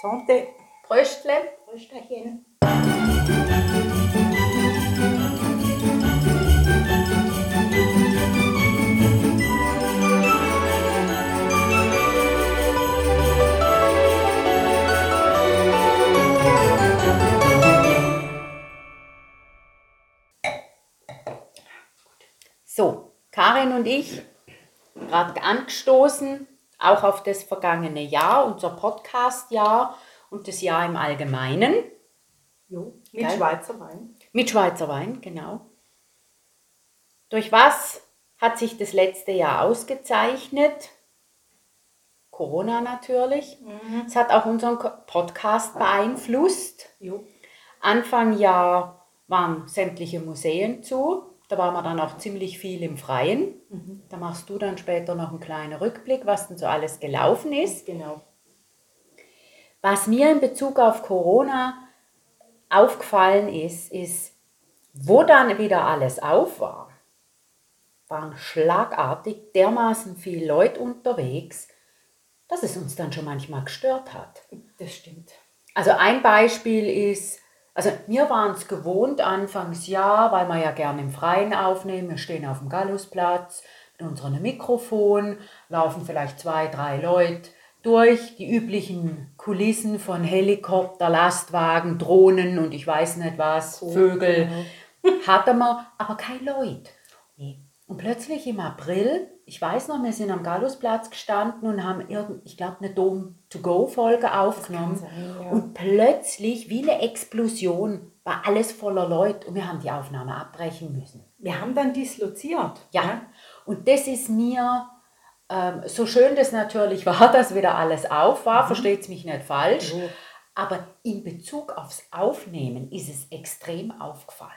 Santé. Bröstle. Brösterchen. So, Karin und ich, gerade angestoßen, auch auf das vergangene Jahr, unser Podcast-Jahr und das Jahr im Allgemeinen. Jo, mit Geil. Schweizer Wein. Mit Schweizer Wein, genau. Durch was hat sich das letzte Jahr ausgezeichnet? Corona natürlich. Es hat auch unseren Podcast beeinflusst. Jo. Anfang Jahr waren sämtliche Museen zu. Da waren wir dann auch ziemlich viel im Freien. Da machst du dann später noch einen kleinen Rückblick, was denn so alles gelaufen ist. Genau. Was mir in Bezug auf Corona aufgefallen ist, ist, wo dann wieder alles auf war, waren schlagartig dermaßen viele Leute unterwegs, dass es uns dann schon manchmal gestört hat. Das stimmt. Also ein Beispiel ist, also wir waren es gewohnt anfangs Jahr, weil wir ja gerne im Freien aufnehmen. Wir stehen auf dem Gallusplatz mit unserem Mikrofon, laufen vielleicht zwei, drei Leute durch die üblichen Kulissen von Helikopter, Lastwagen, Drohnen und ich weiß nicht was, Vögel. Hatten wir, aber keine Leute. Und plötzlich im April, ich weiß noch, wir sind am Gallusplatz gestanden und haben irgend, ich glaube, eine Dome-to-Go-Folge aufgenommen. sein, ja. Und plötzlich, wie eine Explosion, war alles voller Leute und wir haben die Aufnahme abbrechen müssen. Wir haben dann disloziert. Ja, und das ist mir, ähm, so schön das natürlich war, dass wieder alles auf war, versteht es mich nicht falsch, Jo. aber in Bezug aufs Aufnehmen ist es extrem aufgefallen.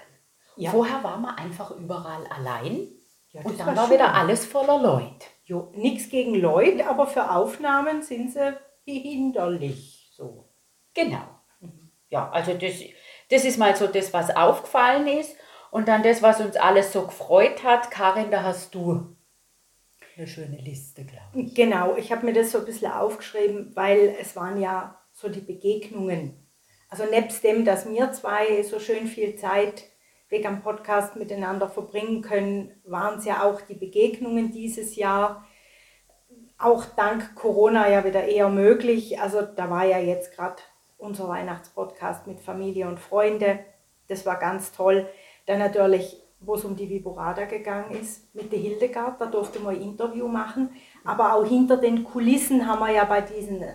Ja. Vorher waren wir einfach überall allein Ja, und dann war schön. wieder alles voller Leute. Jo, nichts gegen Leute, aber für Aufnahmen sind sie hinderlich. So. Genau. Ja, also das, das ist mal so das, was aufgefallen ist. Und dann das, was uns alles so gefreut hat. Karin, da hast du eine schöne Liste, glaube ich. Genau, ich habe mir das so ein bisschen aufgeschrieben, weil es waren ja so die Begegnungen. Also nebst dem, dass wir zwei so schön viel Zeit wegen am Podcast miteinander verbringen können, waren es ja auch die Begegnungen dieses Jahr. Auch dank Corona ja wieder eher möglich. Also da war ja jetzt gerade unser Weihnachtspodcast mit Familie und Freunde. Das war ganz toll. Dann natürlich, wo es um die Viborada gegangen ist, mit der Hildegard, da durfte man ein Interview machen. Aber auch hinter den Kulissen haben wir ja bei diesen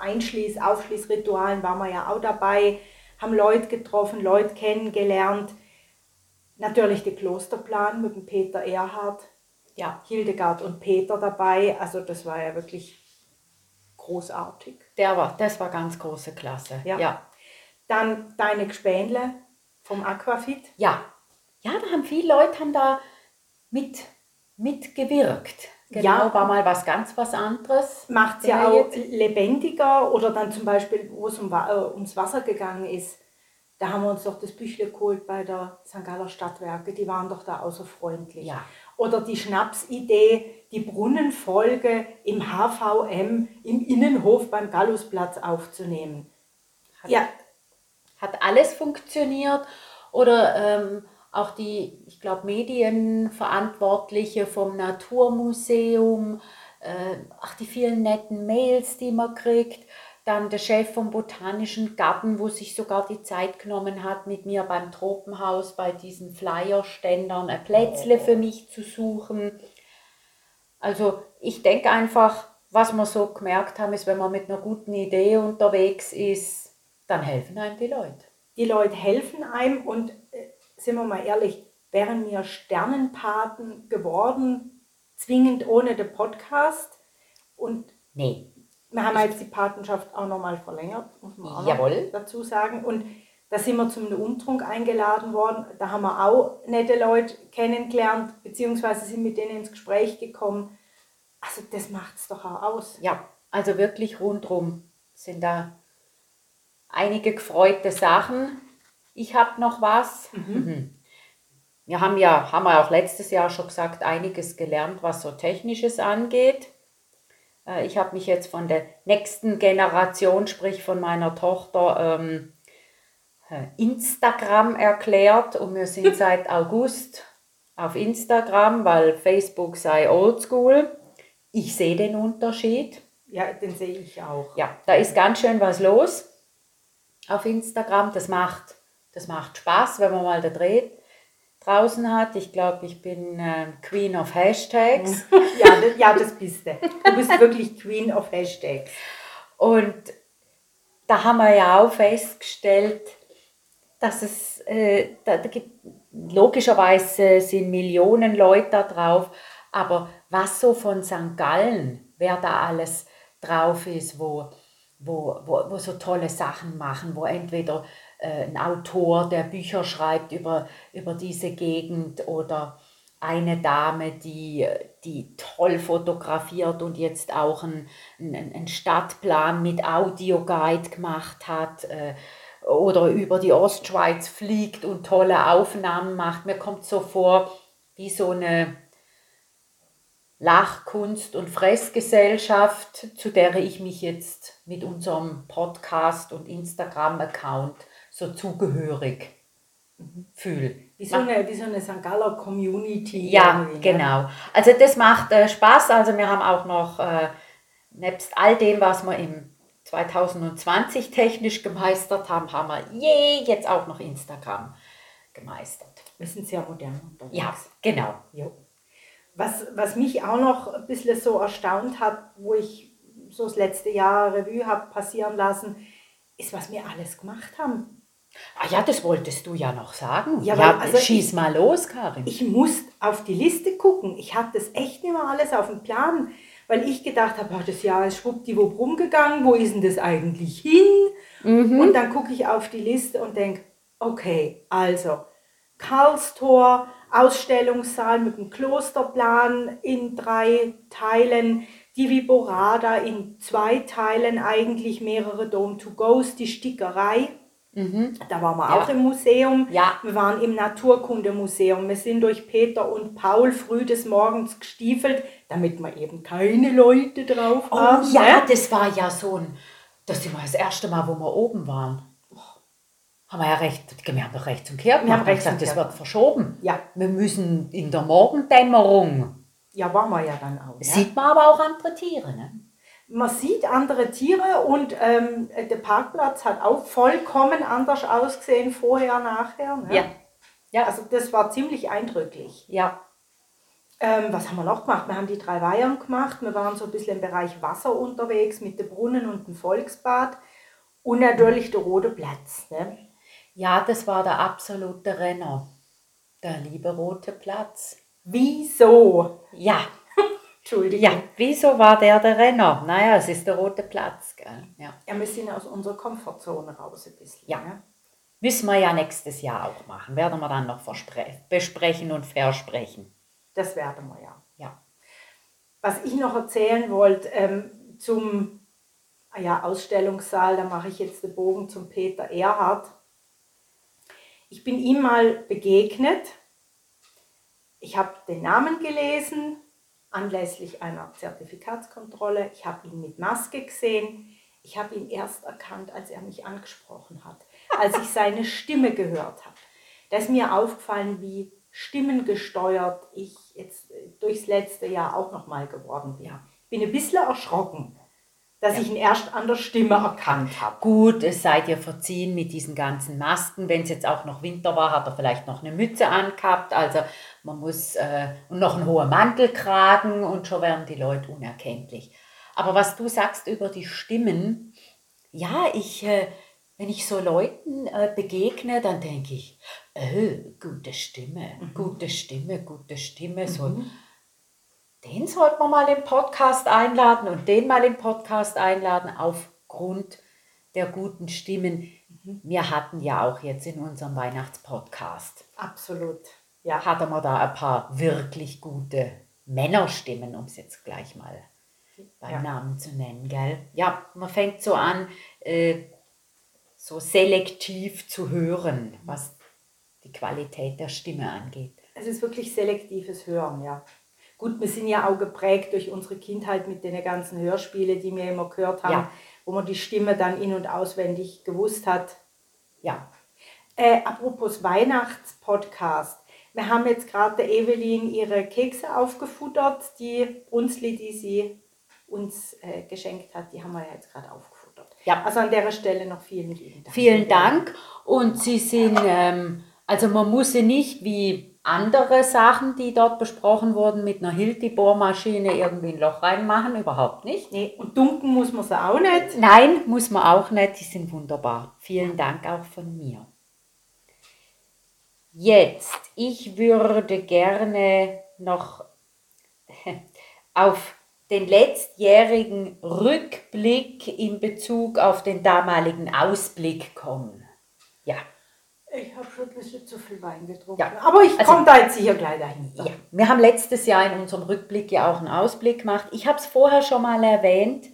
Einschließ-, Aufschließritualen waren wir ja auch dabei, haben Leute getroffen, Leute kennengelernt. Natürlich der Klosterplan mit dem Peter Erhard, Ja, Hildegard und Peter dabei. Also das war ja wirklich großartig. der war, das war ganz große Klasse. Ja. ja. Dann deine Gespänle vom Aquafit. Ja, ja da haben viele Leute haben da mit, mitgewirkt. Genau, Ja. war mal was ganz was anderes. Macht es ja auch lebendiger oder dann zum Beispiel, wo es um, äh, ums Wasser gegangen ist, da haben wir uns doch das Büchle geholt bei der St. Galler Stadtwerke, die waren doch da außer freundlich. Ja. Oder die Schnapsidee, die Brunnenfolge im HVM im Innenhof beim Gallusplatz aufzunehmen. Ja, Hat alles funktioniert? Oder ähm, auch die, ich glaube, Medienverantwortliche vom Naturmuseum, äh, ach, die vielen netten Mails, die man kriegt. Dann der Chef vom Botanischen Garten, wo sich sogar die Zeit genommen hat, mit mir beim Tropenhaus bei diesen Flyerständern ein Plätzle für mich zu suchen. Also ich denke einfach, was wir so gemerkt haben, ist, wenn man mit einer guten Idee unterwegs ist, dann helfen einem die Leute. die Leute helfen einem und äh, sind wir mal ehrlich, wären wir Sternenpaten geworden, zwingend ohne den Podcast. Und Nee. Wir haben jetzt die Patenschaft auch nochmal verlängert, muss man auch Jawohl. dazu sagen. Und da sind wir zum Umtrunk eingeladen worden. Da haben wir auch nette Leute kennengelernt, beziehungsweise sind mit denen ins Gespräch gekommen. Also das macht es doch auch aus. Ja, also wirklich rundrum sind da einige gefreute Sachen. Ich habe noch was. Mhm. Wir haben ja, haben wir auch letztes Jahr schon gesagt, einiges gelernt, was so Technisches angeht. Äh, ich habe mich jetzt von der nächsten Generation, sprich von meiner Tochter, ähm, äh, Instagram erklärt und wir sind seit August auf Instagram, weil Facebook sei oldschool. Ich sehe den Unterschied. Ja, den sehe ich auch. Ja, da ist ganz schön was los auf Instagram. Das macht, das macht Spaß, wenn man mal da dreht draußen hat. Ich glaube, ich bin äh, Queen of Hashtags. ja, das, ja, das bist du. Du bist wirklich Queen of Hashtags. Und da haben wir ja auch festgestellt, dass es, äh, da, da gibt, logischerweise sind Millionen Leute da drauf, aber was so von St. Gallen, wer da alles drauf ist, wo, wo, wo, wo so tolle Sachen machen, wo entweder äh, ein Autor, der Bücher schreibt über, über diese Gegend oder eine Dame, die, die toll fotografiert und jetzt auch einen, einen Stadtplan mit Audioguide gemacht hat äh, oder über die Ostschweiz fliegt und tolle Aufnahmen macht. Mir kommt so vor wie so eine Lachkunst- und Fressgesellschaft, zu der ich mich jetzt mit unserem Podcast und Instagram-Account so zugehörig fühle. Wie so eine, wie so eine St. Galler Community. Ja, genau. Also das macht äh, Spaß. Also wir haben auch noch, äh, nebst all dem, was wir im 2020 technisch gemeistert haben, haben wir je jetzt auch noch Instagram gemeistert. Wir sind sehr modern unterwegs. Ja, genau. Jo. Was, was mich auch noch ein bisschen so erstaunt hat, wo ich so das letzte Jahr Revue habe passieren lassen, ist, was wir alles gemacht haben. Ah ja, das wolltest du ja noch sagen. Ja, ja also schieß ich, mal los, Karin. Ich muss auf die Liste gucken. Ich hatte das echt nicht mehr alles auf dem Plan, weil ich gedacht habe, oh, das Jahr ist schwuppdiwupp rumgegangen, wo ist denn das eigentlich hin? Mhm. Und dann gucke ich auf die Liste und denke, okay, also Karlstor, Ausstellungssaal mit dem Klosterplan in drei Teilen, die Viborada in zwei Teilen, eigentlich mehrere Dome-to-Goes, die Stickerei. Mhm. Da waren wir ja. auch im Museum. Ja. Wir waren im Naturkundemuseum. Wir sind durch Peter und Paul früh des Morgens gestiefelt, damit wir eben keine Leute drauf oh, haben. Ja, ne? das war ja so ein, das ist das erste Mal, wo wir oben waren haben wir ja recht, wir haben doch recht zum Kehr Wir haben recht gesagt, das wird verschoben. Ja. Wir müssen in der Morgendämmerung. Ja, waren wir ja dann auch. Ja. Sieht man aber auch andere Tiere, ne? Man sieht andere Tiere und ähm, der Parkplatz hat auch vollkommen anders ausgesehen, vorher, nachher. Ne? Ja. ja. Also das war ziemlich eindrücklich. Ja. Ähm, was haben wir noch gemacht? Wir haben die drei Weihern gemacht. Wir waren so ein bisschen im Bereich Wasser unterwegs mit dem Brunnen und dem Volksbad. Und natürlich der Rote Platz. Ne? Ja, das war der absolute Renner. Der liebe rote Platz. Wieso? Ja. Entschuldigung. Ja, wieso war der der Renner? Naja, es ist der rote Platz, gell? Ja. ja, wir sind aus unserer Komfortzone raus ein bisschen. Ja. Ne? Müssen wir ja nächstes Jahr auch machen. Werden wir dann noch besprechen und versprechen. Das werden wir ja. Ja. Was ich noch erzählen wollte, ähm, zum ja, Ausstellungssaal, da mache ich jetzt den Bogen zum Peter Erhard. Ich bin ihm mal begegnet. Ich habe den Namen gelesen anlässlich einer Zertifikatskontrolle. Ich habe ihn mit Maske gesehen. Ich habe ihn erst erkannt, als er mich angesprochen hat, als ich seine Stimme gehört habe. Da ist mir aufgefallen, wie stimmengesteuert ich jetzt durchs letzte Jahr auch nochmal geworden bin. Ich bin ein bisschen erschrocken dass ja. ich ihn erst an der Stimme erkannt habe. Gut, es sei dir verziehen mit diesen ganzen Masken. Wenn es jetzt auch noch Winter war, hat er vielleicht noch eine Mütze angehabt. Also man muss äh, und noch einen hohen Mantelkragen und schon werden die Leute unerkenntlich. Aber was du sagst über die Stimmen, ja, ich, äh, wenn ich so Leuten äh, begegne, dann denke ich, oh, gute Stimme, mhm. gute Stimme, gute Stimme, mhm. Den sollten wir mal im Podcast einladen und den mal im Podcast einladen aufgrund der guten Stimmen. Mhm. Wir hatten ja auch jetzt in unserem Weihnachtspodcast. Absolut. Ja. Hatten wir da ein paar wirklich gute Männerstimmen, um es jetzt gleich mal beim ja. Namen zu nennen, gell? Ja, man fängt so an, äh, so selektiv zu hören, was die Qualität der Stimme angeht. Es ist wirklich selektives Hören, ja. Gut, wir sind ja auch geprägt durch unsere Kindheit mit den ganzen Hörspielen, die wir immer gehört haben, Ja. wo man die Stimme dann in- und auswendig gewusst hat. Ja, Äh, apropos Weihnachtspodcast. Wir haben jetzt gerade der Evelyn ihre Kekse aufgefuttert. Die Brunzli, die sie uns äh, geschenkt hat, die haben wir ja jetzt gerade aufgefuttert. Ja. Also an der Stelle noch vielen lieben Dank. vielen Dank. Und sie sind, ähm, also man muss sie nicht wie andere Sachen, die dort besprochen wurden, mit einer Hilti-Bohrmaschine irgendwie ein Loch reinmachen, überhaupt nicht. Nee, und dunken muss man sie auch nicht. Nein, muss man auch nicht, die sind wunderbar. Vielen Dank auch von mir. Jetzt, ich würde gerne noch auf den letztjährigen Rückblick in Bezug auf den damaligen Ausblick kommen. Ich habe schon ein bisschen zu viel Wein getrunken. Ja. Aber ich Also- komme da jetzt sicher gleich dahinter. Ja, wir haben letztes Jahr in unserem Rückblick ja auch einen Ausblick gemacht. Ich habe es vorher schon mal erwähnt,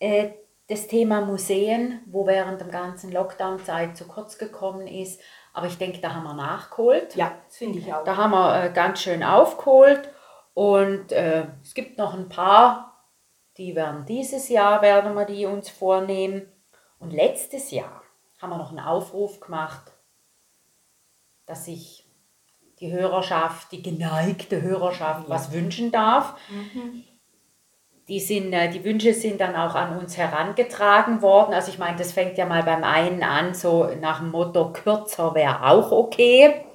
äh, das Thema Museen, wo während der ganzen Lockdown-Zeit zu kurz gekommen ist. Aber ich denke, da haben wir nachgeholt. Ja, das finde ich auch. Da haben wir äh, ganz schön aufgeholt. Und äh, es gibt noch ein paar, die werden dieses Jahr, werden wir die uns vornehmen. Und letztes Jahr haben wir noch einen Aufruf gemacht, dass sich die Hörerschaft, die geneigte Hörerschaft, was wünschen darf. Die, sind, äh, die Wünsche sind dann auch an uns herangetragen worden. Also ich meine, das fängt ja mal beim einen an, so nach dem Motto, kürzer wäre auch okay.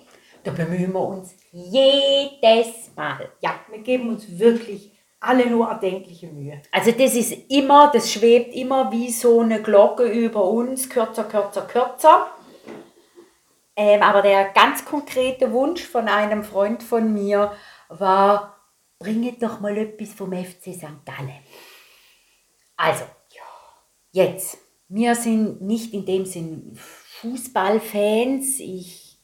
Da bemühen wir uns jedes Mal. Ja, wir geben uns wirklich alle nur erdenkliche Mühe. Also das ist immer, das schwebt immer wie so eine Glocke über uns, kürzer, kürzer, kürzer. Ähm, aber der ganz konkrete Wunsch von einem Freund von mir war, bringet doch mal etwas vom FC St. Gallen. Also, jetzt, wir sind nicht in dem Sinn Fußballfans. Ich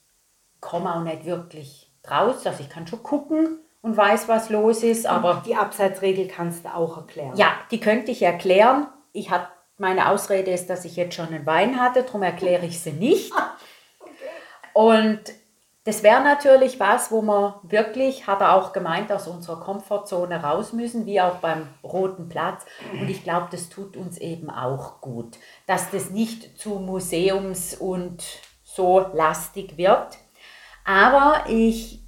komme auch nicht wirklich raus. Also ich kann schon gucken und weiß, was los ist, aber Die Abseitsregel kannst du auch erklären. ja, die könnte ich erklären. Ich hab, meine Ausrede ist, dass ich jetzt schon einen Wein hatte, darum erkläre ich sie nicht. Und das wäre natürlich was, wo wir wirklich, hat er auch gemeint, aus unserer Komfortzone raus müssen, wie auch beim Roten Platz. Und ich glaube, das tut uns eben auch gut, dass das nicht zu Museums- und so lastig wird. Aber ich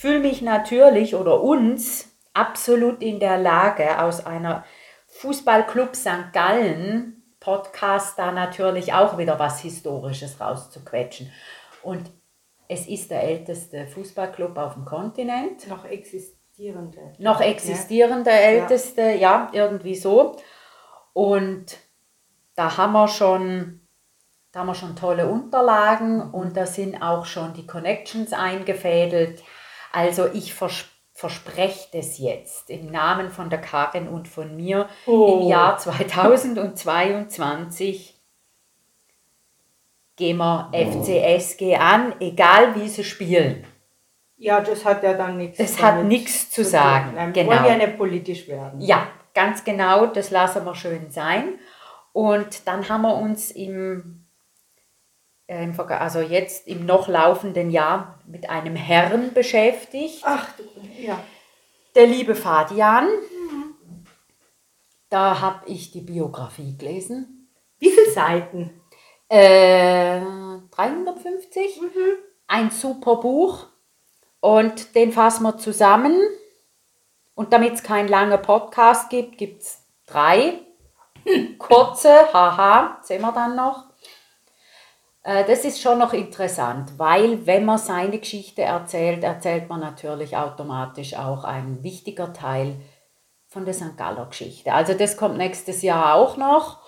fühle mich natürlich oder uns absolut in der Lage, aus einer Fußballclub St. Gallen Podcast da natürlich auch wieder was Historisches rauszuquetschen. Und es ist der älteste Fußballclub auf dem Kontinent. Noch existierende. Noch existierende älteste, ja, irgendwie so. Und da haben wir schon, da haben wir schon tolle Unterlagen und da sind auch schon die Connections eingefädelt. Also ich vers verspreche das jetzt im Namen von der Karin und von mir Oh. im Jahr 2022 gehen wir FCSG an, egal wie sie spielen. Ja, das hat ja dann nichts. Das hat nichts zu tun. sagen, Nein, genau. wollen ja nicht politisch werden. Ja, ganz genau, das lassen wir schön sein. Und dann haben wir uns im, also jetzt im noch laufenden Jahr mit einem Herrn beschäftigt, Ach du, ja. der liebe Fadian. Da habe ich die Biografie gelesen. Wie viele Seiten? Äh, 350. Ein super Buch. Und den fassen wir zusammen. Und damit es keinen langen Podcast gibt, gibt es drei kurze, haha, sehen wir dann noch. Äh, Das ist schon noch interessant, weil wenn man seine Geschichte erzählt, erzählt man natürlich automatisch auch ein wichtiger Teil von der St. Galler Geschichte. Also das kommt nächstes Jahr auch noch.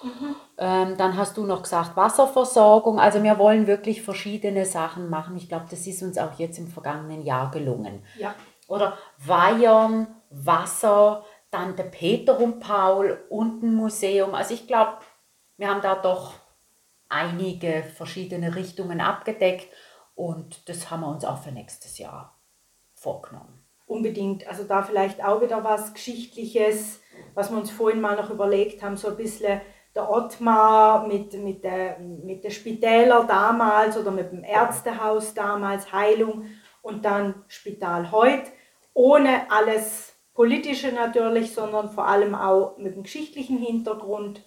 Ähm, dann hast du noch gesagt Wasserversorgung. Also wir wollen wirklich verschiedene Sachen machen. Ich glaube, das ist uns auch jetzt im vergangenen Jahr gelungen. Ja. Oder Weihern, Wasser, dann der Peter und Paul und ein Museum. Also ich glaube, wir haben da doch einige verschiedene Richtungen abgedeckt und das haben wir uns auch für nächstes Jahr vorgenommen. Unbedingt. Also da vielleicht auch wieder was Geschichtliches, was wir uns vorhin mal noch überlegt haben, so ein bisschen der Ottmar mit, mit, der, mit der Spitäler damals oder mit dem Ärztehaus damals, Heilung und dann Spital heute. ohne alles Politische natürlich, sondern vor allem auch mit dem geschichtlichen Hintergrund.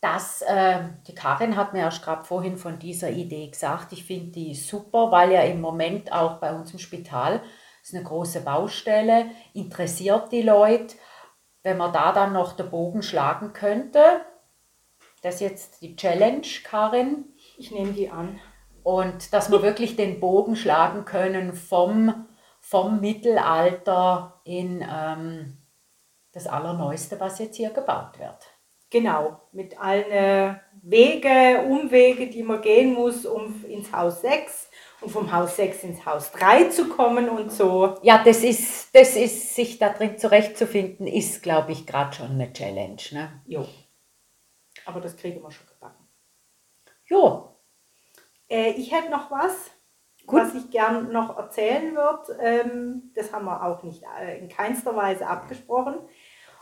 Das, äh, die Karin hat mir erst gerade vorhin von dieser Idee gesagt. Ich finde die super, weil ja im Moment auch bei uns im Spital ist eine große Baustelle, interessiert die Leute. Wenn man da dann noch den Bogen schlagen könnte, das ist jetzt die Challenge, Karin. Ich nehme die an. Und dass wir wirklich den Bogen schlagen können vom, vom Mittelalter in ähm, das Allerneueste, was jetzt hier gebaut wird. Genau, mit allen Wege, Umwege, die man gehen muss, um ins Haus 6 und vom Haus 6 ins Haus 3 zu kommen und so. Ja, das ist, das ist sich da drin zurechtzufinden, ist, glaube ich, gerade schon eine Challenge. Ne? Jo. Aber das kriegen wir schon gebacken. Jo. Äh, ich hätte noch was, Gut. was ich gern noch erzählen würde. Ähm, das haben wir auch nicht äh, in keinster Weise abgesprochen.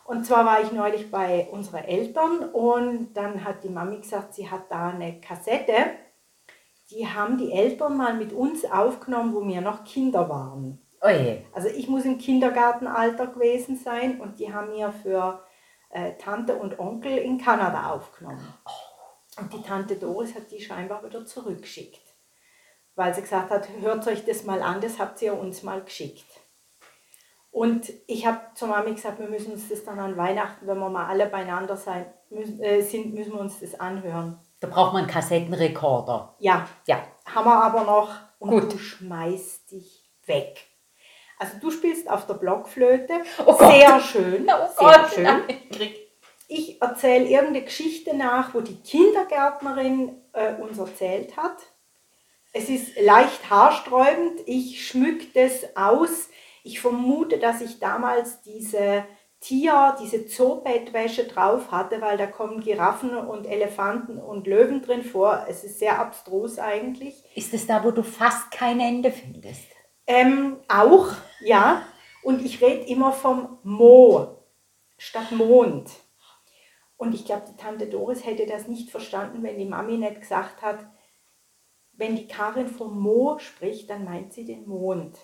Und zwar war ich neulich bei unseren Eltern und dann hat die Mami gesagt, sie hat da eine Kassette. Die haben die Eltern mal mit uns aufgenommen, wo wir noch Kinder waren. Oje. Also ich muss im Kindergartenalter gewesen sein und die haben mir für äh, Tante und Onkel in Kanada aufgenommen. Und die Tante Doris hat die scheinbar wieder zurückgeschickt, weil sie gesagt hat, hört euch das mal an, das habt ihr uns mal geschickt. Und ich habe zur Mami gesagt, wir müssen uns das dann an Weihnachten, wenn wir mal alle beieinander sein, müssen, äh, sind, müssen wir uns das anhören. Da braucht man einen Kassettenrekorder. Ja, Ja. haben wir aber noch und Gut. du schmeißt dich weg. Also du spielst auf der Blockflöte, Oh sehr schön, Oh sehr Gott, schön. nein. Ich erzähle irgendeine Geschichte nach, wo die Kindergärtnerin äh, uns erzählt hat. Es ist leicht haarsträubend. Ich schmück das aus. Ich vermute, dass ich damals diese Tier, diese Zoobettwäsche drauf hatte, weil da kommen Giraffen und Elefanten und Löwen drin vor. Es ist sehr abstrus eigentlich. Ist es da, wo du fast kein Ende findest? Ähm, auch, ja. Und ich rede immer vom Mo statt Mond. Und ich glaube, die Tante Doris hätte das nicht verstanden, wenn die Mami nicht gesagt hat, wenn die Karin vom Mo spricht, dann meint sie den Mond.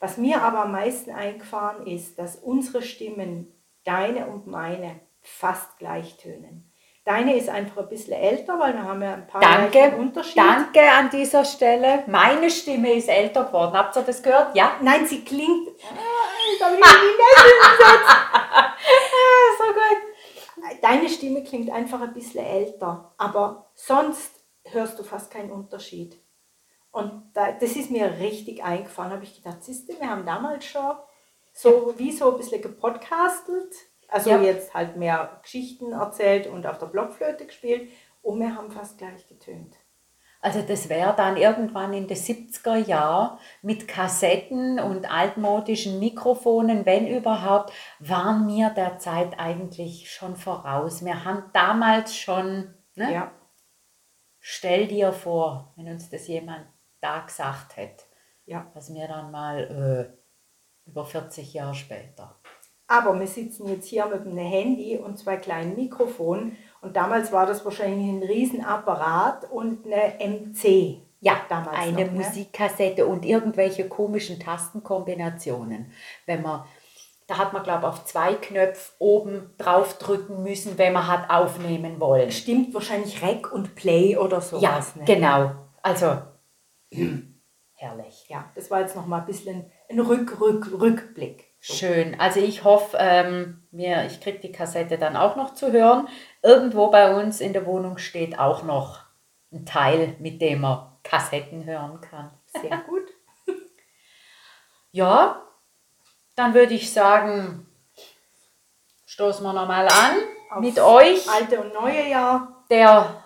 Was mir aber am meisten eingefahren ist, dass unsere Stimmen, deine und meine, fast gleich tönen. Deine ist einfach ein bisschen älter, weil wir haben ja ein paar Danke, Unterschiede. danke an dieser Stelle. Meine Stimme ist älter geworden. Habt ihr das gehört? Ja? Nein, sie klingt. Ah, Ah, so gut. Deine Stimme klingt einfach ein bisschen älter, aber sonst hörst du fast keinen Unterschied. Und da, das ist mir richtig eingefallen. habe ich gedacht, siehst du, wir haben damals schon so wie so ein bisschen gepodcastelt. Also Ja. jetzt halt mehr Geschichten erzählt und auf der Blockflöte gespielt. Und wir haben fast gleich getönt. Also das wäre dann irgendwann in den 70er Jahren mit Kassetten und altmodischen Mikrofonen, wenn überhaupt, waren wir der Zeit eigentlich schon voraus. Wir haben damals schon, ne? Ja. stell dir vor, wenn uns das jemand da gesagt hätte, ja. was mir dann mal äh, über 40 Jahre später. Aber wir sitzen jetzt hier mit einem Handy und zwei kleinen Mikrofonen. Und damals war das wahrscheinlich ein Riesenapparat und eine MC. Ja, damals eine noch, ne? Musikkassette und irgendwelche komischen Tastenkombinationen. Wenn man, da hat man, glaube ich, auf zwei Knöpfe oben drauf drücken müssen, wenn man hat aufnehmen wollen. Stimmt wahrscheinlich Rec und Play oder sowas. Ja, ne? genau. Also, herrlich. Ja, das war jetzt noch mal ein bisschen ein Rück, Rück, Rückblick. Schön. Also ich hoffe, ähm, mir, ich kriege die Kassette dann auch noch zu hören. Irgendwo bei uns in der Wohnung steht auch noch ein Teil, mit dem man Kassetten hören kann. Sehr gut. Ja, dann würde ich sagen, stoßen wir nochmal an Aufs mit euch, Alte und neue Jahr. der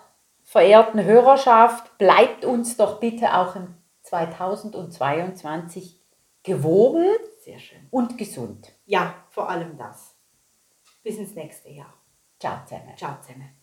verehrten Hörerschaft. Bleibt uns doch bitte auch in 2022 gewogen Sehr schön. und gesund. Ja, vor allem das. Bis ins nächste Jahr. Ciao zusammen. Ciao zusammen.